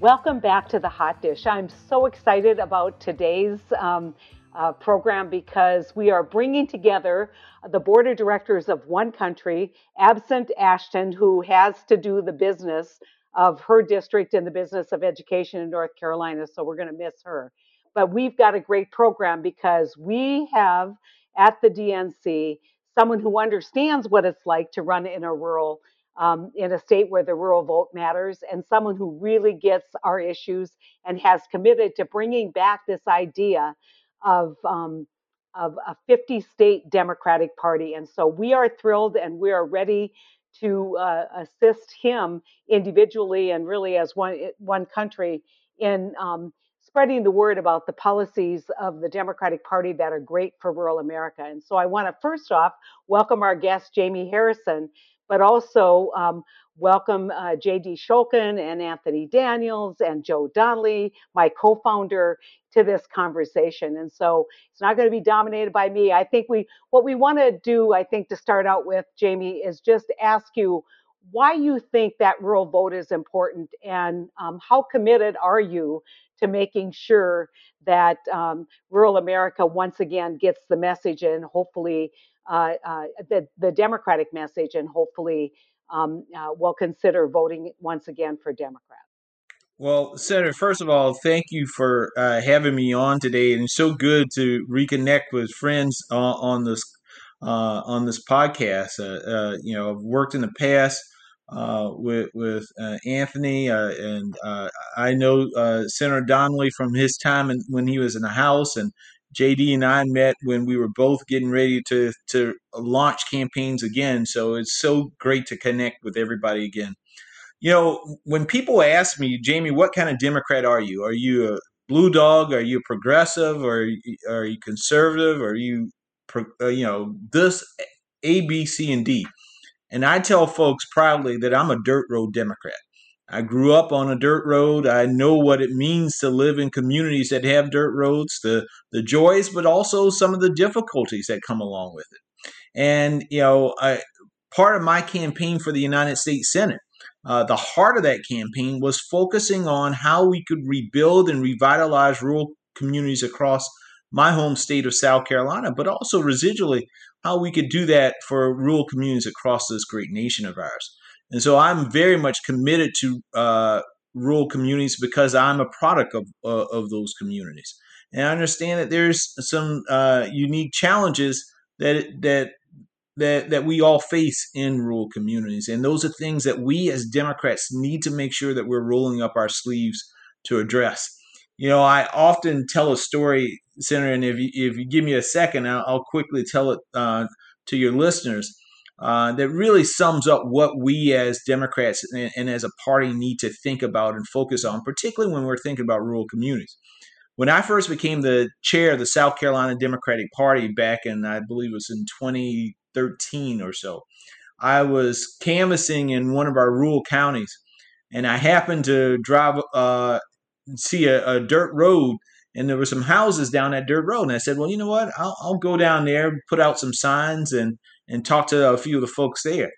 Welcome back to the Hot Dish. I'm so excited about today's um, uh, program because we are bringing together the board of directors of one country, absent Ashton, who has to do the business of her district in the business of education in North Carolina. So we're going to miss her. But we've got a great program because we have at the DNC someone who understands what it's like to run in a rural um, in a state where the rural vote matters, and someone who really gets our issues and has committed to bringing back this idea of um, of a 50 state Democratic Party. And so we are thrilled and we are ready to uh, assist him individually and really as one one country in um, spreading the word about the policies of the Democratic Party that are great for rural America. And so I want to first off welcome our guest Jaime Harrison but also um, welcome uh, JD Scholten and Anthony Daniels and Joe Donnelly, my co founder, to this conversation. And so it's not going to be dominated by me. I think we, what we want to do, I think, to start out with, Jaime, is just ask you why you think that rural vote is important and um, how committed are you to making sure that um, rural America once again gets the message and hopefully uh, uh, the, the Democratic message and hopefully um, uh, will consider voting once again for Democrats. Well, Senator, first of all, thank you for uh, having me on today, and it's so good to reconnect with friends uh, on this uh, on this podcast. you know, I've worked in the past with with Anthony, and I know Senator Donnelly from his time when he was in the House, and JD and I met when we were both getting ready to to launch campaigns again. So it's so great to connect with everybody again. You know, when people ask me, Jaime, what kind of Democrat are you? Are you a blue dog? Are you progressive? Or are you conservative? Are you, uh, you know, this A, B, C, and D? And I tell folks proudly that I'm a dirt road Democrat. I grew up on a dirt road. I know what it means to live in communities that have dirt roads, the the joys, but also some of the difficulties that come along with it. And you know, I, part of my campaign for the United States Senate, uh, the heart of that campaign was focusing on how we could rebuild and revitalize rural communities across my home state of South Carolina, but also residually how we could do that for rural communities across this great nation of ours. And so I'm very much committed to uh, rural communities because I'm a product of, uh, of those communities. And I understand that there's some uh, unique challenges that, that, that, that we all face in rural communities. And those are things that we as Democrats need to make sure that we're rolling up our sleeves to address. You know, I often tell a story, Senator, and if you, if you give me a second, I'll, quickly tell it uh, to your listeners uh, that really sums up what we as Democrats and, and, as a party need to think about and focus on, particularly when we're thinking about rural communities. When I first became the chair of the South Carolina Democratic Party back in, I believe it was in 2013 or so, I was canvassing in one of our rural counties, and I happened to drive, uh, see a, a dirt road and there were some houses down that dirt road. And I said, well, you know what? I'll, I'll, go down there, put out some signs, and and talked to a few of the folks there.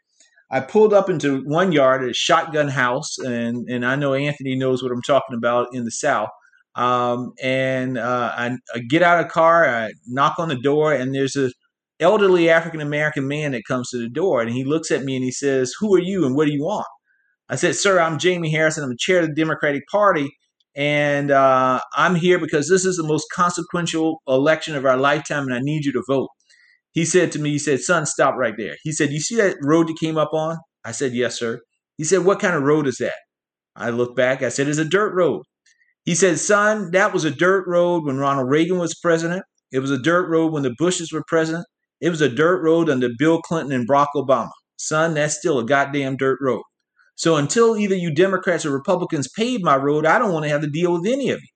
I pulled up into one yard, at a shotgun house, and and I know Anthony knows what I'm talking about in the South. Um, and uh, I, I, get out of the car, I knock on the door, and there's a elderly African American man that comes to the door, and he looks at me and he says, "Who are you, and what do you want?" I said, "Sir, I'm Jaime Harrison. I'm the chair of the Democratic Party." And uh, I'm here because this is the most consequential election of our lifetime, and I need you to vote. He said to me, he said, son, stop right there. He said, you see that road you came up on? I said, yes, sir. He said, what kind of road is that? I looked back. I said, it's a dirt road. He said, son, that was a dirt road when Ronald Reagan was president. It was a dirt road when the Bushes were president. It was a dirt road under Bill Clinton and Barack Obama. Son, that's still a goddamn dirt road. So until either you Democrats or Republicans pave my road, I don't want to have to deal with any of you.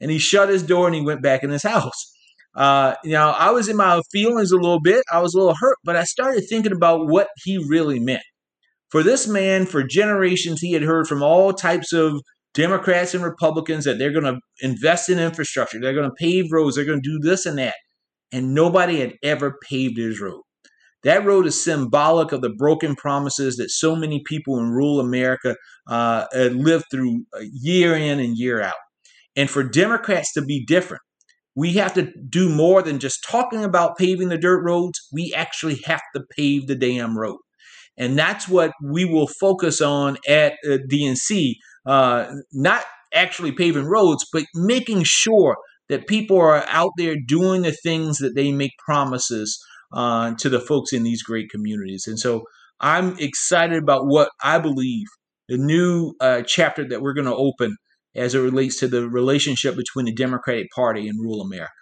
And he shut his door and he went back in his house. Uh, you know, I was in my feelings a little bit. I was a little hurt, but I started thinking about what he really meant. For this man, for generations, he had heard from all types of Democrats and Republicans that they're going to invest in infrastructure, they're going to pave roads, they're going to do this and that. And nobody had ever paved his road. That road is symbolic of the broken promises that so many people in rural America uh, live through uh, year in and year out. And for Democrats to be different, we have to do more than just talking about paving the dirt roads. We actually have to pave the damn road. And that's what we will focus on at uh, DNC, uh, not actually paving roads, but making sure that people are out there doing the things that they make promises uh, to the folks in these great communities. And so I'm excited about what I believe the new uh, chapter that we're going to open as it relates to the relationship between the Democratic Party and rural America.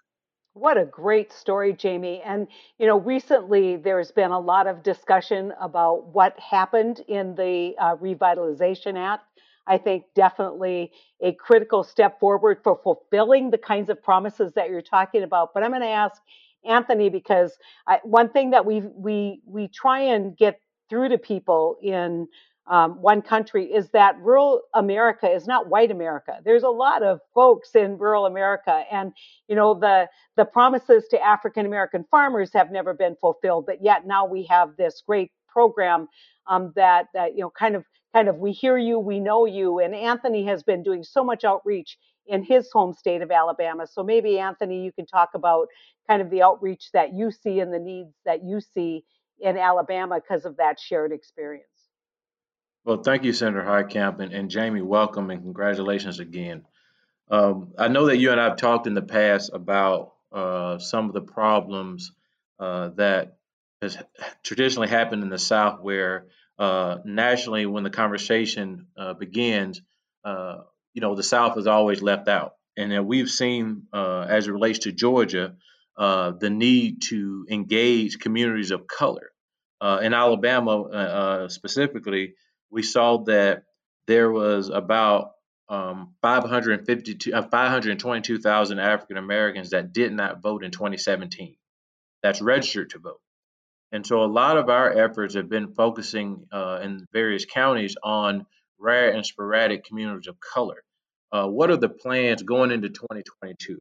What a great story, Jaime. And, you know, recently there's been a lot of discussion about what happened in the uh, Revitalization Act. I think definitely a critical step forward for fulfilling the kinds of promises that you're talking about. But I'm going to ask Anthony because I, one thing that we we we try and get through to people in um, one country is that rural America is not white America. There's a lot of folks in rural America, and you know the the promises to African American farmers have never been fulfilled, but yet now we have this great program um, that that you know kind of kind of we hear you, we know you, and Anthony has been doing so much outreach in his home state of Alabama. So maybe Anthony, you can talk about kind of the outreach that you see and the needs that you see in Alabama because of that shared experience. Well, thank you, Senator Heitkamp, and, and Jaime, welcome and congratulations again. Um, I know that you and I have talked in the past about uh, some of the problems uh, that has traditionally happened in the South, where uh, nationally, when the conversation uh, begins, uh, you know, the South is always left out. And we've seen, uh, as it relates to Georgia, the need to engage communities of color. in Alabama, specifically, we saw that there was about um, 552, uh, 522,000 African Americans that did not vote in 2017. That's registered to vote. And so a lot of our efforts have been focusing uh, in various counties on rare and sporadic communities of color. Uh, what are the plans going into 2022?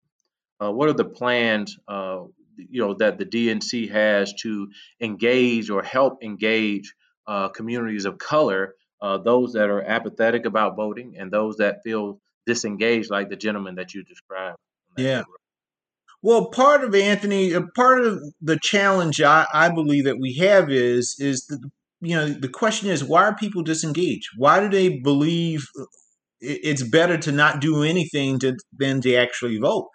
Uh, what are the plans, uh, you know, that the DNC has to engage or help engage uh, communities of color uh, those that are apathetic about voting and those that feel disengaged, like the gentleman that you described. Yeah. Well, part of Anthony, uh, part of the challenge I, I believe that we have is is the, you know the question is why are people disengaged? Why do they believe it's better to not do anything to, than to actually vote?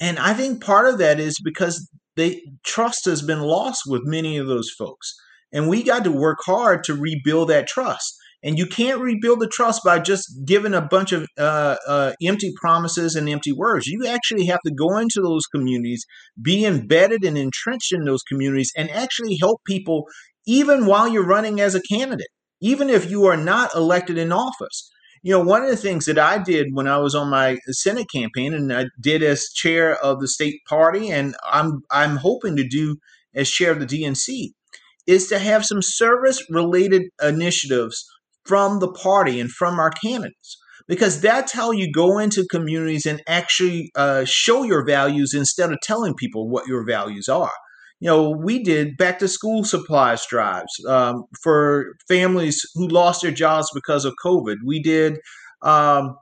And I think part of that is because they trust has been lost with many of those folks, and we got to work hard to rebuild that trust. And you can't rebuild the trust by just giving a bunch of uh, uh, empty promises and empty words. You actually have to go into those communities, be embedded and entrenched in those communities, and actually help people even while you're running as a candidate, even if you are not elected in office. You know, one of the things that I did when I was on my Senate campaign, and I did as chair of the state party, and I'm I'm hoping to do as chair of the DNC, is to have some service related initiatives from the party and from our candidates because that's how you go into communities and actually uh, show your values instead of telling people what your values are. You know, we did back to school supplies drives um, for families who lost their jobs because of COVID. We did. Um,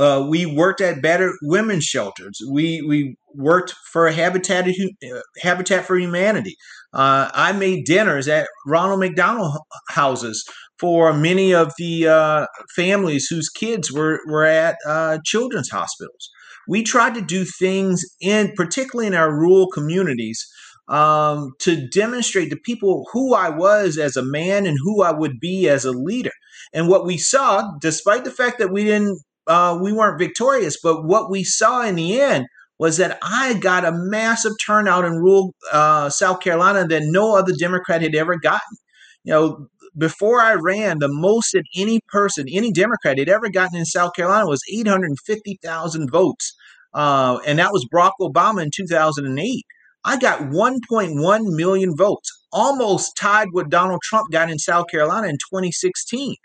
uh, we worked at battered women's shelters. We we worked for Habitat uh, Habitat for Humanity. Uh, I made dinners at Ronald McDonald houses for many of the uh, families whose kids were, were at uh, children's hospitals. We tried to do things in, particularly in our rural communities, um, to demonstrate to people who I was as a man and who I would be as a leader. And what we saw, despite the fact that we didn't, uh, we weren't victorious, but what we saw in the end was that I got a massive turnout in rural uh, South Carolina that no other Democrat had ever gotten. You know, before I ran, the most that any person, any Democrat had ever gotten in South Carolina was 850,000 votes. Uh, and that was Barack Obama in 2008. I got 1.1 million votes, almost tied what Donald Trump got in South Carolina in 2016.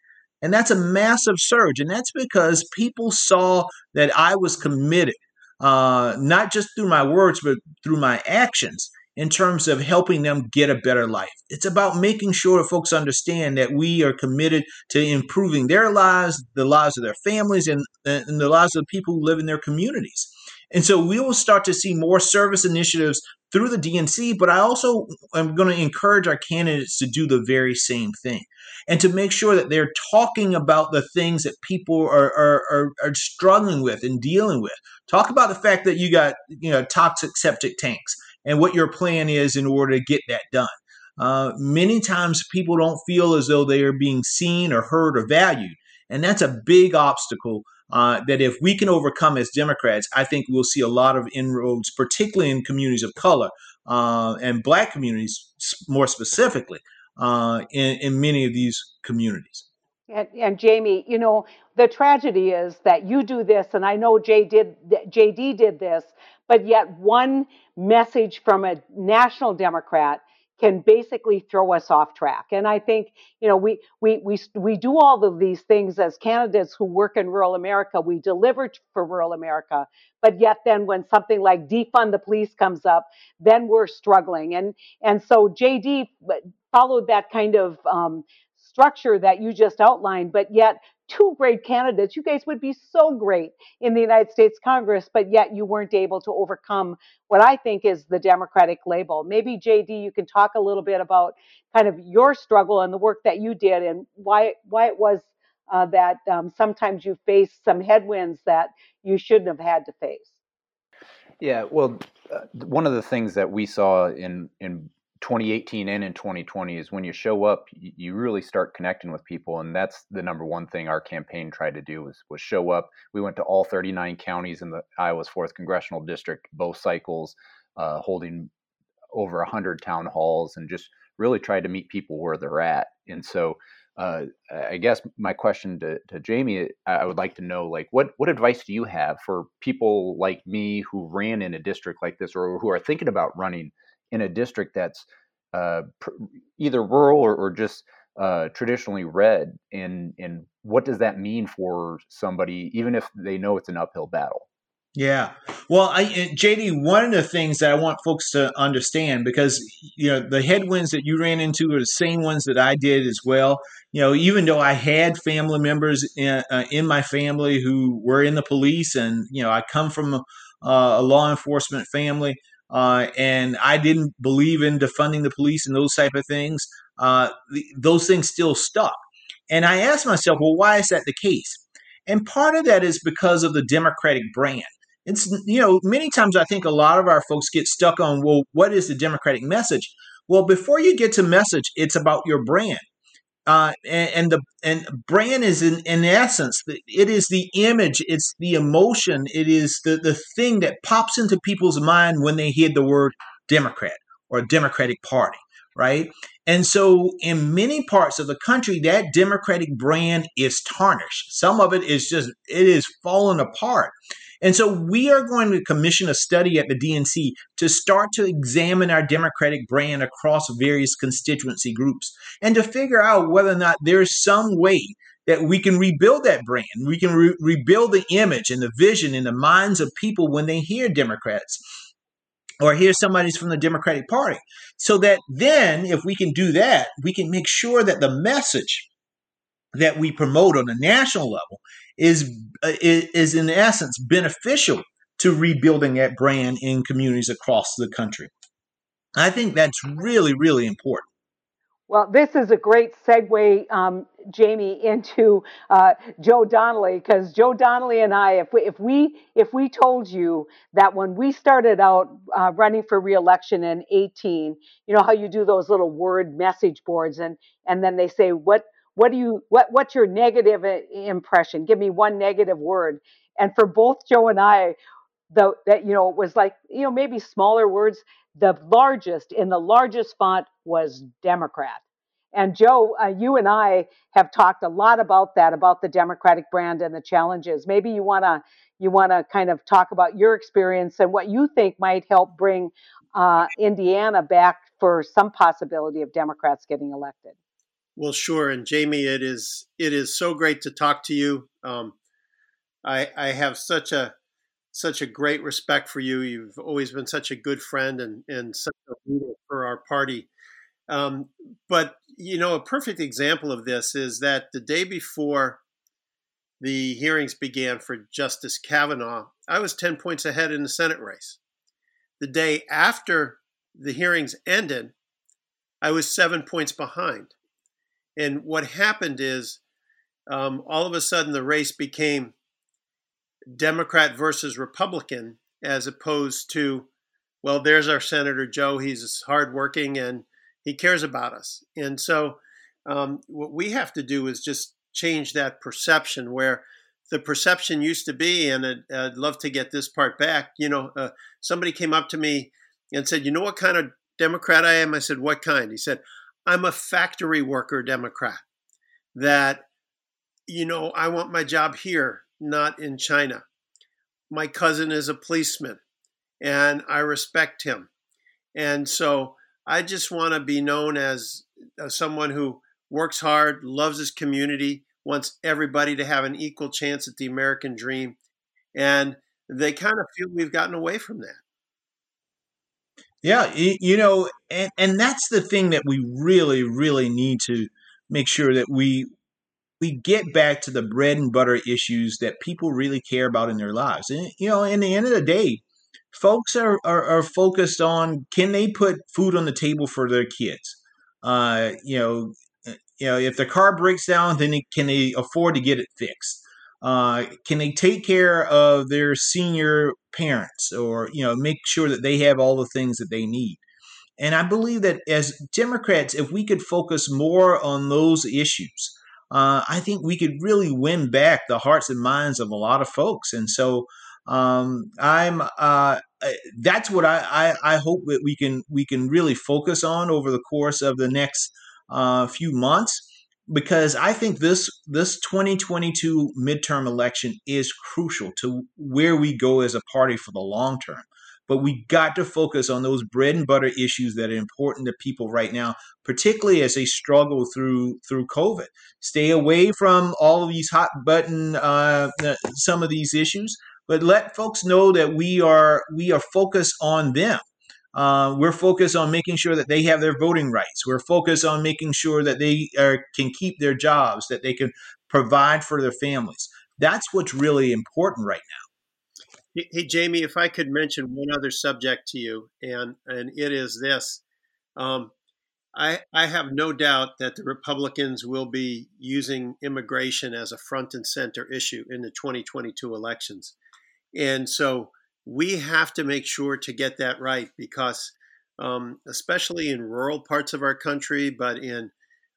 And that's a massive surge. And that's because people saw that I was committed, uh, not just through my words, but through my actions in terms of helping them get a better life. It's about making sure folks understand that we are committed to improving their lives, the lives of their families, and, and the lives of the people who live in their communities. And so we will start to see more service initiatives through the DNC, but I also am going to encourage our candidates to do the very same thing and to make sure that they're talking about the things that people are, are, are, are struggling with and dealing with. Talk about the fact that you got you know toxic septic tanks and what your plan is in order to get that done. Uh, many times people don't feel as though they are being seen or heard or valued. And that's a big obstacle uh, that if we can overcome as Democrats, I think we'll see a lot of inroads, particularly in communities of color uh, and black communities more specifically uh, in, in many of these communities. And, and, Jaime, you know, the tragedy is that you do this, and I know Jay did, JD did this, but yet one message from a national Democrat can basically throw us off track. And I think, you know, we we we we do all of these things as candidates who work in rural America. We deliver for rural America, but yet then when something like defund the police comes up, then we're struggling. And and so JD followed that kind of um, structure that you just outlined, but yet two great candidates. You guys would be so great in the United States Congress, but yet you weren't able to overcome what I think is the Democratic label. Maybe, JD, you can talk a little bit about kind of your struggle and the work that you did and why, why it was uh, that um, sometimes you faced some headwinds that you shouldn't have had to face. Yeah, well, uh, one of the things that we saw in in 2018 and in 2020 is when you show up, you really start connecting with people, and that's the number one thing our campaign tried to do was was show up. We went to all 39 counties in the Iowa's fourth congressional district, both cycles, uh, holding over 100 town halls, and just really tried to meet people where they're at. And so, uh, I guess my question to, to Jaime, I would like to know, like, what what advice do you have for people like me who ran in a district like this, or who are thinking about running? In a district that's uh, pr- either rural or, or just uh, traditionally red, and and what does that mean for somebody, even if they know it's an uphill battle? Yeah. Well, I, JD, one of the things that I want folks to understand, because you know the headwinds that you ran into are the same ones that I did as well. You know, even though I had family members in, uh, in my family who were in the police, and you know, I come from a, a law enforcement family uh, and I didn't believe in defunding the police and those type of things. Uh, those things still stuck. And I asked myself, well, why is that the case? And part of that is because of the Democratic brand. It's, you know, many times I think a lot of our folks get stuck on, well, what is the Democratic message? Well, before you get to message, it's about your brand uh, and, and, the and brand is in, in essence it is the image it's the emotion it is the, the thing that pops into people's mind when they hear the word democrat or democratic party right? And so in many parts of the country that democratic brand is tarnished. Some of it is just it is falling apart and so we are going to commission a study at the DNC to start to examine our Democratic brand across various constituency groups and to figure out whether or not there's some way that we can rebuild that brand. We can re- rebuild the image and the vision in the minds of people when they hear Democrats or hear somebody's from the Democratic Party. So that then, if we can do that, we can make sure that the message that we promote on a national level is uh, is in essence beneficial to rebuilding that brand in communities across the country. I think that's really really important. Well, this is a great segue, um, Jaime, into uh, Joe Donnelly, because Joe Donnelly and I, if we, if we if we told you that when we started out uh, running for reelection in 18, you know how you do those little word message boards, and and then they say what what do you what what's your negative impression? Give me one negative word. And for both joe and i the that you know it was like you know maybe smaller words the largest in the largest font was democrat. And joe uh, you and i have talked a lot about that about the democratic brand and the challenges. Maybe you want to you want to kind of talk about your experience and what you think might help bring uh, indiana back for some possibility of democrats getting elected well, sure. And Jaime, it is it is so great to talk to you. Um, I I have such a such a great respect for you. You've always been such a good friend and, and such a leader for our party. Um, but, you know, a perfect example of this is that the day before the hearings began for Justice Kavanaugh, I was 10 points ahead in the Senate race. The day after the hearings ended, I was seven points behind. And what happened is um, all of a sudden the race became Democrat versus Republican, as opposed to, well, there's our Senator Joe. He's hardworking and he cares about us. And so, um, what we have to do is just change that perception where the perception used to be, and I'd, I'd love to get this part back. You know, uh, somebody came up to me and said, You know what kind of Democrat I am? I said, What kind? He said, I'm a factory worker Democrat. That, you know, I want my job here not in China. My cousin is a policeman and I respect him. And so I just want to be known as, someone who works hard, loves his community, wants everybody to have an equal chance at the American dream. And they kind of feel we've gotten away from that. Yeah, you know, and, and that's the thing that we really, really need to make sure that we we get back to the bread and butter issues that people really care about in their lives. And, you know, in the end of the day, folks are, are, are focused on can they put food on the table for their kids? Uh, you know, uh, you know, if the car breaks down, then can they afford to get it fixed? Uh, can they take care of their senior parents or you know make sure that they have all the things that they need and i believe that as democrats if we could focus more on those issues uh, I think we could really win back the hearts and minds of a lot of folks. And so um, I'm uh, that's what I, I, I hope that we can we can really focus on over the course of the next uh, few months because I think this this 2022 midterm election is crucial to where we go as a party for the long term. But we got to focus on those bread and butter issues that are important to people right now, particularly as they struggle through through COVID. Stay away from all of these hot button uh, some of these issues, but let folks know that we are we are focused on them. Uh, we're focused on making sure that they have their voting rights. We're focused on making sure that they are, can keep their jobs, that they can provide for their families. That's what's really important right now. Hey, Jaime, if I could mention one other subject to you, and and it is this. Um, I, I have no doubt that the Republicans will be using immigration as a front and center issue in the 2022 elections. And so we have to make sure to get that right because, um, especially in rural parts of our country, but in,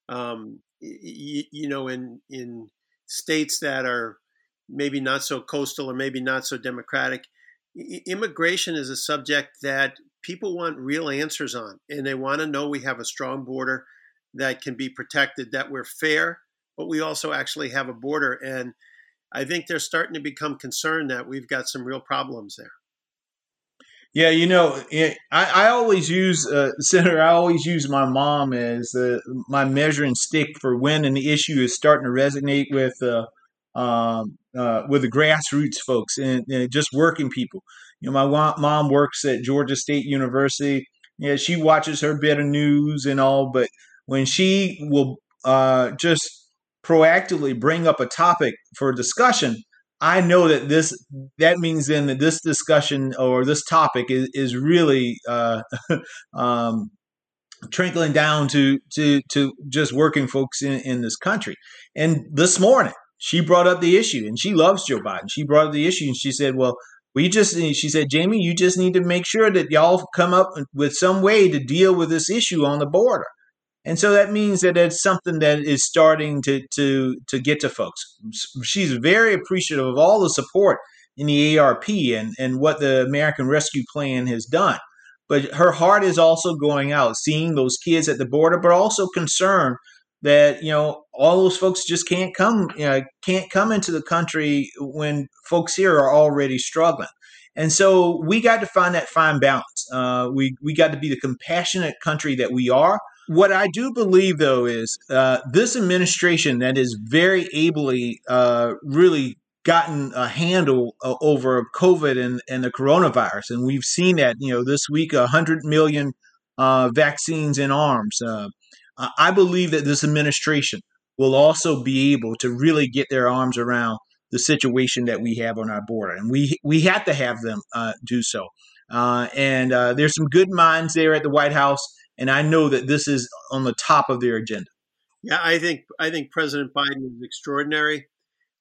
um, you know, in, in states that are maybe not so coastal or maybe not so democratic. Immigration is a subject that people want real answers on, and they want to know we have a strong border that can be protected, that we're fair, but we also actually have a border. And I think they're starting to become concerned that we've got some real problems there. Yeah, you know, I, I always use uh, Senator. I always use my mom as uh, my measuring stick for when an issue is starting to resonate with uh, um, uh, with the grassroots folks and, and, just working people. You know, my mom works at Georgia State University. Yeah, she watches her bit of news and all, but when she will uh, just proactively bring up a topic for discussion, I know that this that means then that this discussion or this topic is, is really uh, um, trickling down to to to just working folks in, in this country. And this morning, she brought up the issue and she loves Joe Biden. She brought up the issue and she said, well, we just, she said, Jaime, you just need to make sure that y'all come up with some way to deal with this issue on the border. And so that means that it's something that is starting to, to, to get to folks. She's very appreciative of all the support in the ARP and, and what the American Rescue Plan has done. But her heart is also going out, seeing those kids at the border, but also concerned that you know all those folks just can't come you know, can't come into the country when folks here are already struggling and so we got to find that fine balance uh, we we got to be the compassionate country that we are what i do believe though is uh, this administration that is very ably uh, really gotten a handle uh, over COVID and, and the coronavirus. And we've seen that, you know, this week, 100 million uh, vaccines in arms. Uh, I believe that this administration will also be able to really get their arms around the situation that we have on our border. And we, we have to have them uh, do so. And there's some good minds there at the White House. And I know that this is on the top of their agenda. Yeah, I think I think President Biden is extraordinary.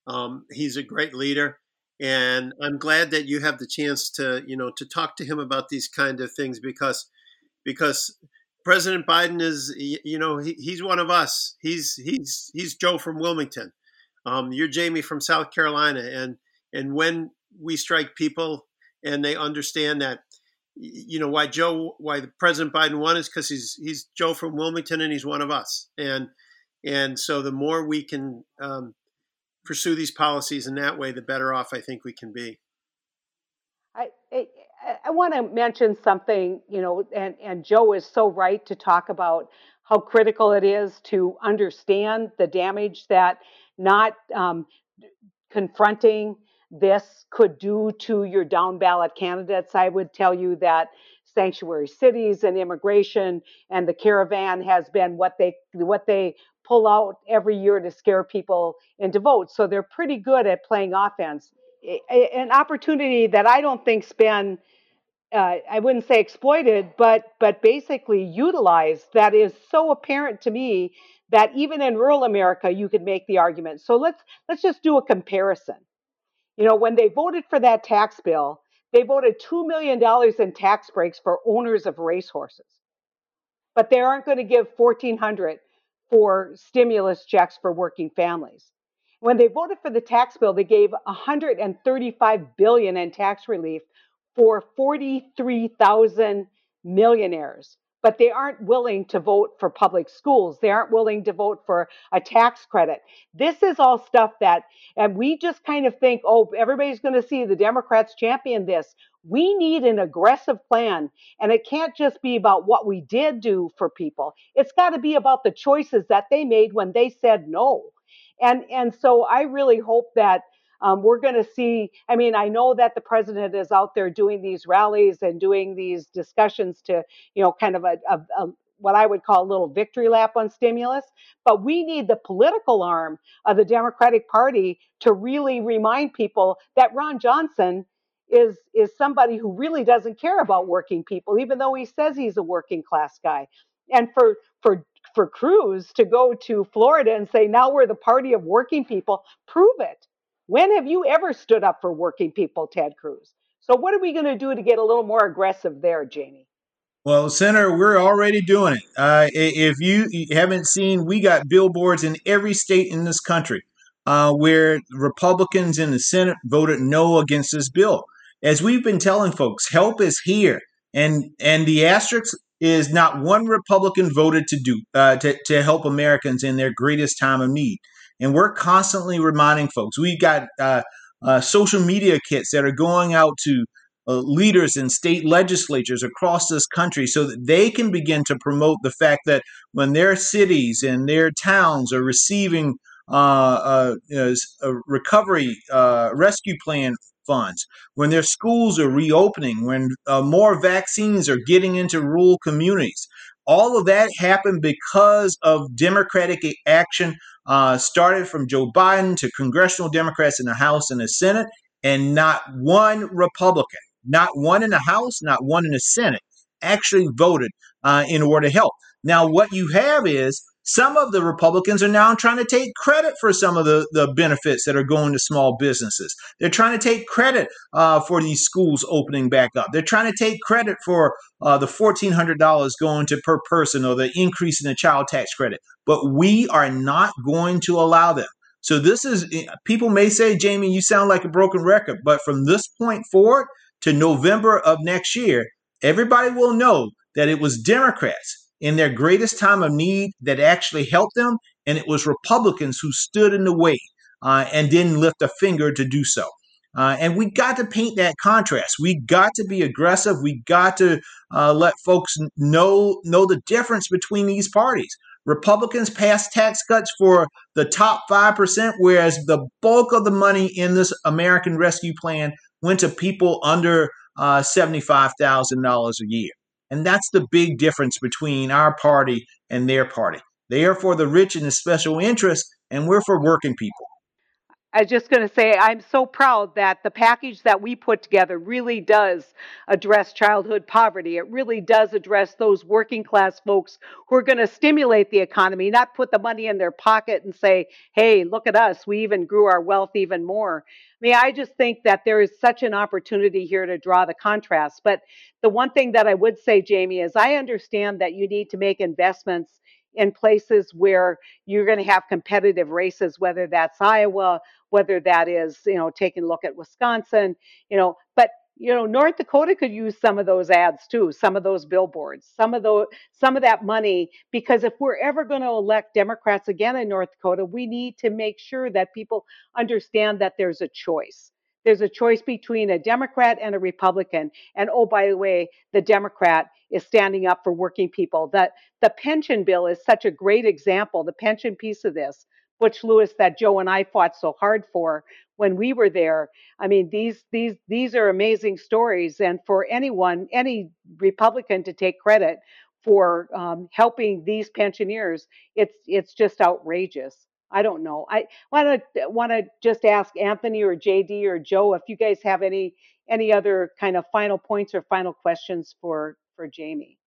Um, he's a great leader, and I'm glad that you have the chance to you know to talk to him about these kind of things because because President Biden is you know he, he's one of us. He's he's he's Joe from Wilmington. Um, you're Jaime from South Carolina, and and when we strike people and they understand that you know why Joe why the President Biden won is because he's he's Joe from Wilmington and he's one of us and and so the more we can um, pursue these policies in that way, the better off I think we can be. I, I, I want to mention something, you know, and, and Joe is so right to talk about how critical it is to understand the damage that not um, confronting this could do to your down ballot candidates. I would tell you that sanctuary cities and immigration and the caravan has been what they what they pull out every year to scare people into votes. So they're pretty good at playing offense. An opportunity that I don't think's been, uh, I wouldn't say exploited, but but basically utilized. That is so apparent to me that even in rural America, you could make the argument. So let's let's just do a comparison. You know, when they voted for that tax bill, they voted $2 million in tax breaks for owners of racehorses. But they aren't going to give 1400 for stimulus checks for working families. When they voted for the tax bill, they gave 135 billion in tax relief for 43,000 millionaires. But they aren't willing to vote for public schools. They aren't willing to vote for a tax credit. This is all stuff that, and we just kind of think, oh, everybody's going to see the Democrats champion this. We need an aggressive plan, and it can't just be about what we did do for people. It's got to be about the choices that they made when they said no. And and so I really hope that um, we're going to see. I mean, I know that the president is out there doing these rallies and doing these discussions to, you know, kind of a, a, a what I would call a little victory lap on stimulus. But we need the political arm of the Democratic Party to really remind people that Ron Johnson is is somebody who really doesn't care about working people, even though he says he's a working class guy. And for for for Cruz to go to Florida and say now we're the party of working people, prove it. When have you ever stood up for working people, Ted Cruz? So what are we going to do to get a little more aggressive there, Jaime? Well, Senator, we're already doing it. Uh, if you haven't seen, we got billboards in every state in this country uh, where Republicans in the Senate voted no against this bill as we've been telling folks, help is here, and and the asterisk is not one Republican voted to do uh, to to help Americans in their greatest time of need, and we're constantly reminding folks. We've got uh, uh, social media kits that are going out to uh, leaders in state legislatures across this country so that they can begin to promote the fact that when their cities and their towns are receiving uh, uh, recovery uh, rescue plan funds, when their schools are reopening, when uh, more vaccines are getting into rural communities. All of that happened because of Democratic action, uh, started from Joe Biden to congressional Democrats in the House and the Senate, and not one Republican, not one in the House, not one in the Senate, actually voted uh, in order to help. Now, what you have is some of the Republicans are now trying to take credit for some of the, the benefits that are going to small businesses. They're trying to take credit uh, for these schools opening back up. They're trying to take credit for uh, the $1,400 going to per person or the increase in the child tax credit. But we are not going to allow them. So this is, eh, people may say, Jaime, you sound like a broken record. But from this point forward to November of next year, everybody will know that it was Democrats in their greatest time of need that actually helped them, and it was Republicans who stood in the way uh, and didn't lift a finger to do so. Uh, and we got to paint that contrast. We got to be aggressive. We got to uh, let folks know know the difference between these parties. Republicans passed tax cuts for the top 5%, whereas the bulk of the money in this American Rescue Plan went to people under uh, $75,000 a year. And that's the big difference between our party and their party. They are for the rich and the special interests, and we're for working people. I was just going to say, I'm so proud that the package that we put together really does address childhood poverty. It really does address those working class folks who are going to stimulate the economy, not put the money in their pocket and say, hey, look at us. We even grew our wealth even more. I mean, I just think that there is such an opportunity here to draw the contrast. But the one thing that I would say, Jaime, is I understand that you need to make investments in places where you're going to have competitive races, whether that's Iowa, whether that is, you know, taking a look at Wisconsin, you know, but you know, North Dakota could use some of those ads too, some of those billboards, some of the some of that money, because if we're ever going to elect Democrats again in North Dakota, we need to make sure that people understand that there's a choice. There's a choice between a Democrat and a Republican. And oh, by the way, the Democrat is standing up for working people. That the pension bill is such a great example, the pension piece of this. Butch Lewis that Joe and I fought so hard for when we were there. I mean, these these these are amazing stories, and for anyone, any Republican to take credit for um, helping these pensioners, it's it's just outrageous. I don't know. I want to want to just ask Anthony or JD or Joe if you guys have any any other kind of final points or final questions for for Jaime.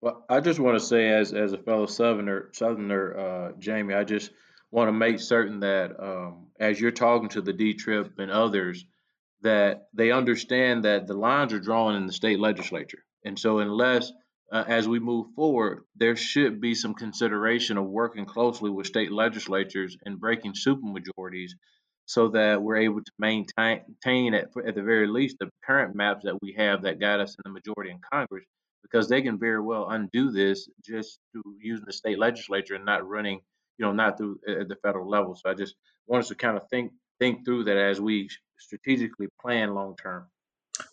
Well, I just want to say, as as a fellow Southerner, Southerner, uh, Jaime, I just want to make certain that um, as you're talking to the D Trip and others, that they understand that the lines are drawn in the state legislature, and so unless uh, as we move forward, there should be some consideration of working closely with state legislatures and breaking supermajorities so that we're able to maintain at, at the very least the current maps that we have that guide us in the majority in Congress because they can very well undo this just through using the state legislature and not running, you know, not through at the federal level. So I just want us to kind of think think through that as we strategically plan long term.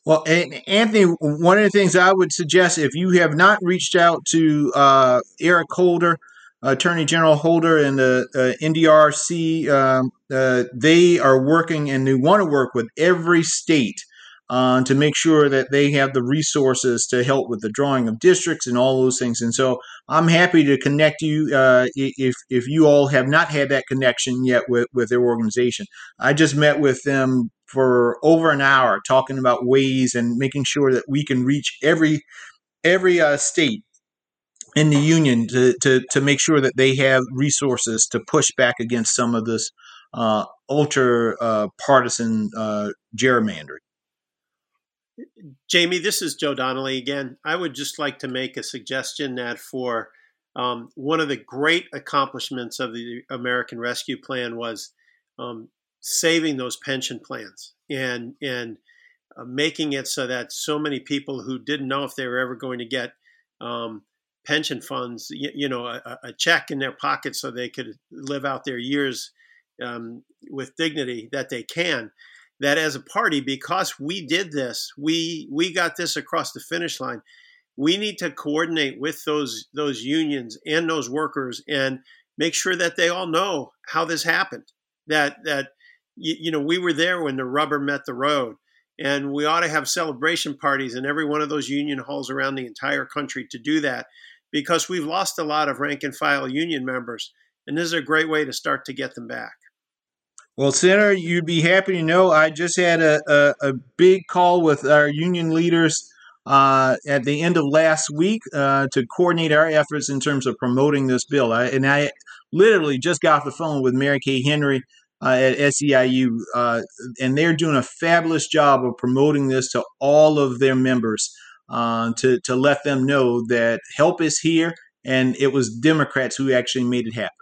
Well, Anthony, one of the things I would suggest if you have not reached out to uh, Eric Holder, Attorney General Holder, and the uh, NDRC, um, uh, they are working and they want to work with every state uh, to make sure that they have the resources to help with the drawing of districts and all those things. And so I'm happy to connect you uh, if if you all have not had that connection yet with with their organization. I just met with them for over an hour talking about ways and making sure that we can reach every every uh, state in the union to, to, to make sure that they have resources to push back against some of this uh, ultra uh, partisan uh, gerrymandering. Jaime, this is Joe Donnelly again. I would just like to make a suggestion that for um, one of the great accomplishments of the American Rescue Plan was um, saving those pension plans and and uh, making it so that so many people who didn't know if they were ever going to get um, pension funds, you, you know, a, a, check in their pocket so they could live out their years um, with dignity that they can that as a party, because we did this, we we got this across the finish line. We need to coordinate with those those unions and those workers and make sure that they all know how this happened. That that you, you know we were there when the rubber met the road, and we ought to have celebration parties in every one of those union halls around the entire country to do that, because we've lost a lot of rank and file union members, and this is a great way to start to get them back. Well, Senator, you'd be happy to know I just had a, a, a big call with our union leaders uh, at the end of last week uh, to coordinate our efforts in terms of promoting this bill. I, and I literally just got off the phone with Mary Kay Henry uh, at SEIU, uh, and they're doing a fabulous job of promoting this to all of their members uh, to, to let them know that help is here, and it was Democrats who actually made it happen.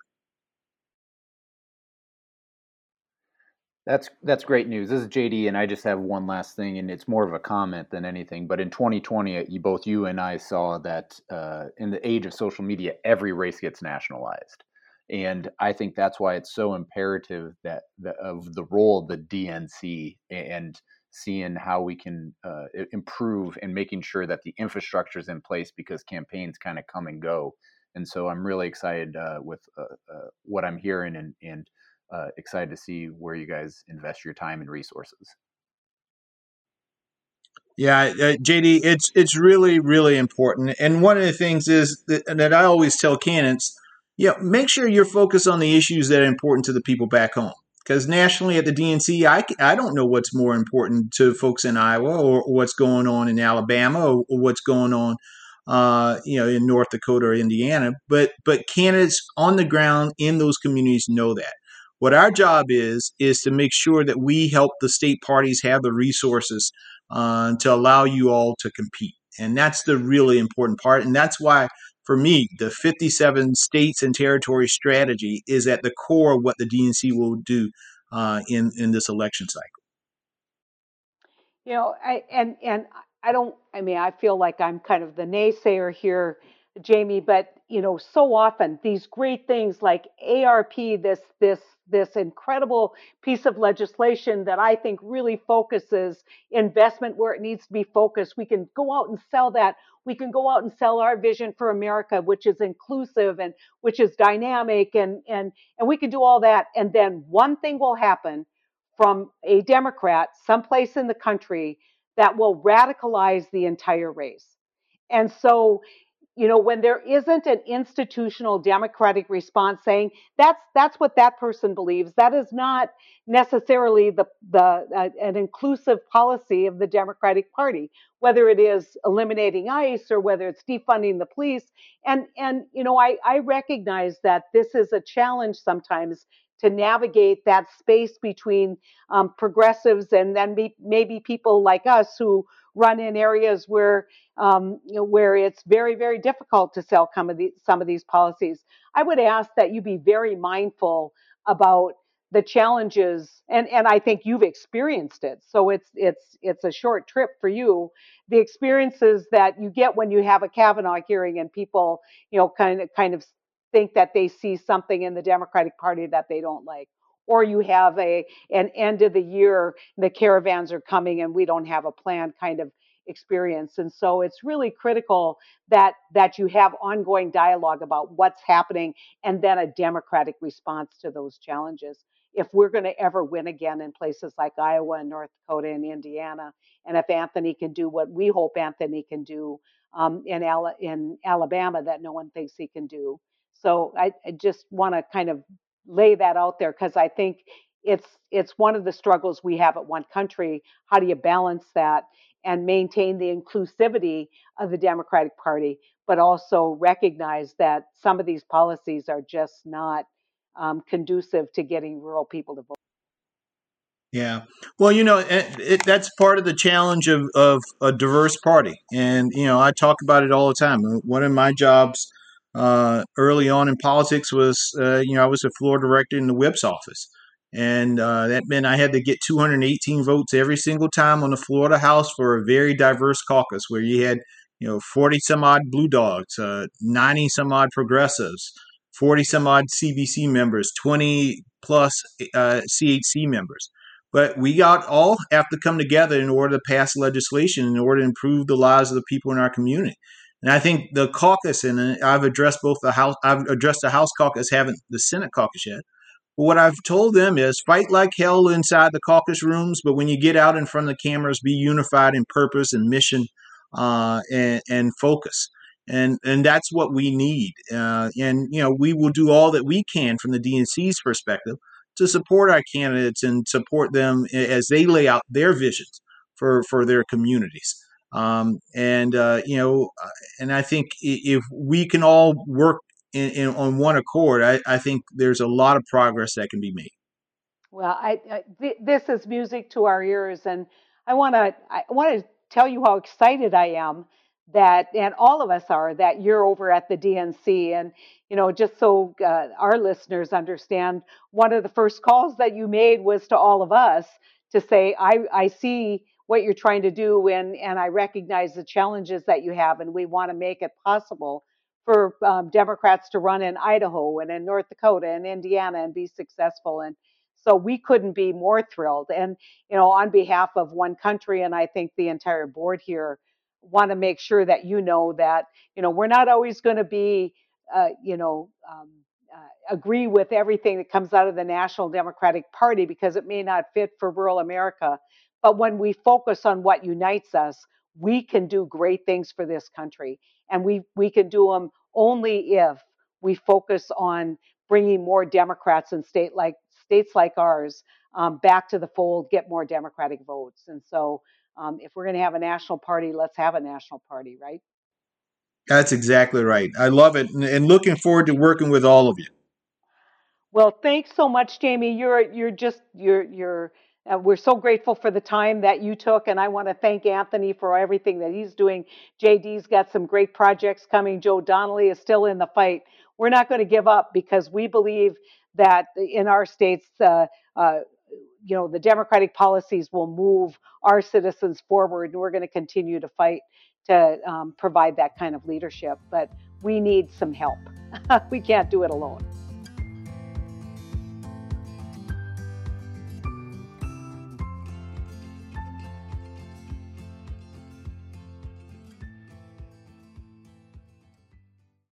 That's that's great news. This is JD, and I just have one last thing, and it's more of a comment than anything. But in 2020, you both you and I saw that uh, in the age of social media, every race gets nationalized, and I think that's why it's so imperative that the, of the role of the DNC and seeing how we can uh, improve and making sure that the infrastructure is in place because campaigns kind of come and go And so I'm really excited uh, with uh, uh, what I'm hearing and, and uh, excited to see where you guys invest your time and resources. Yeah, JD, it's it's really really important. And one of the things is that, that I always tell candidates, you know, make sure you're focused on the issues that are important to the people back home. Because nationally at the DNC, I, I don't know what's more important to folks in Iowa or, what's going on in Alabama or, or what's going on, uh, you know, in North Dakota or Indiana. But but candidates on the ground in those communities know that. What our job is is to make sure that we help the state parties have the resources uh, to allow you all to compete. And that's the really important part. And that's why, for me, the 57 states and territory strategy is at the core of what the DNC will do uh, in, in this election cycle. You know, I, and, and I don't, I mean, I feel like I'm kind of the naysayer here, Jaime, but, you know, so often these great things like ARP, this, this this incredible piece of legislation that I think really focuses investment where it needs to be focused. We can go out and sell that. We can go out and sell our vision for America, which is inclusive and which is dynamic and and and we can do all that. And then one thing will happen from a Democrat someplace in the country that will radicalize the entire race. And so you know when there isn't an institutional democratic response saying that's that's what that person believes. That is not necessarily the the uh, an inclusive policy of the democratic party whether it is eliminating ice or whether it's defunding the police. And and you know i i recognize that this is a challenge sometimes to navigate that space between um, progressives and then be, maybe people like us who run in areas where um, you know, where it's very very difficult to sell some of these some of these policies. I would ask that you be very mindful about the challenges and and I think you've experienced it. So it's it's it's a short trip for you. The experiences that you get when you have a Kavanaugh hearing and people, you know, kind of kind of think that they see something in the Democratic Party that they don't like or you have a an end of the year the caravans are coming and we don't have a plan kind of experience. And so it's really critical that that you have ongoing dialogue about what's happening and then a democratic response to those challenges. If we're going to ever win again in places like Iowa and North Dakota and Indiana and if Anthony can do what we hope Anthony can do um, in, Al- in Alabama that no one thinks he can do so I, I just want to kind of lay that out there because I think it's it's one of the struggles we have at one country. How do you balance that and maintain the inclusivity of the Democratic Party, but also recognize that some of these policies are just not um, conducive to getting rural people to vote. Yeah. Well, you know, it, it, that's part of the challenge of, of a diverse party. And, you know, I talk about it all the time. One of my jobs uh, early on in politics was, uh, you know, I was a floor director in the whip's office. And uh, that meant I had to get 218 votes every single time on the the House for a very diverse caucus where you had, you know, 40 some odd blue dogs, uh, 90 some odd progressives, 40 some odd CBC members, 20 plus uh, CHC members. But we got all have to come together in order to pass legislation in order to improve the lives of the people in our community. And I think the caucus, and I've addressed both the House, I've addressed the House caucus, haven't the Senate caucus yet. But what I've told them is fight like hell inside the caucus rooms, but when you get out in front of the cameras, be unified in purpose and mission uh, and, and, focus. And, and that's what we need. Uh, and, you know, we will do all that we can from the DNC's perspective to support our candidates and support them as they lay out their visions for, for their communities. Um, and uh, you know, uh, and I think if we can all work in, in, on one accord, I, I, think there's a lot of progress that can be made. Well, I, I th- this is music to our ears, and I want to I want to tell you how excited I am that, and all of us are that you're over at the DNC, and you know, just so uh, our listeners understand, one of the first calls that you made was to all of us to say, I I see what you're trying to do and and I recognize the challenges that you have and we want to make it possible for um, Democrats to run in Idaho and in North Dakota and Indiana and be successful and so we couldn't be more thrilled. And you know on behalf of one country and I think the entire board here want to make sure that you know that you know we're not always going to be uh, you know, um, agree with everything that comes out of the National Democratic Party because it may not fit for rural America. But when we focus on what unites us, we can do great things for this country. And we, we can do them only if we focus on bringing more Democrats in state like states like ours um, back to the fold, get more Democratic votes. And so, um, if we're going to have a national party, let's have a national party, right? That's exactly right. I love it, and, looking forward to working with all of you. Well, thanks so much, Jaime. You're you're just you're you're. Uh, we're so grateful for the time that you took, and I want to thank Anthony for everything that he's doing. JD's got some great projects coming. Joe Donnelly is still in the fight. We're not going to give up because we believe that in our states, uh, uh, you know, the democratic policies will move our citizens forward, and we're going to continue to fight to um, provide that kind of leadership. But we need some help. we can't do it alone.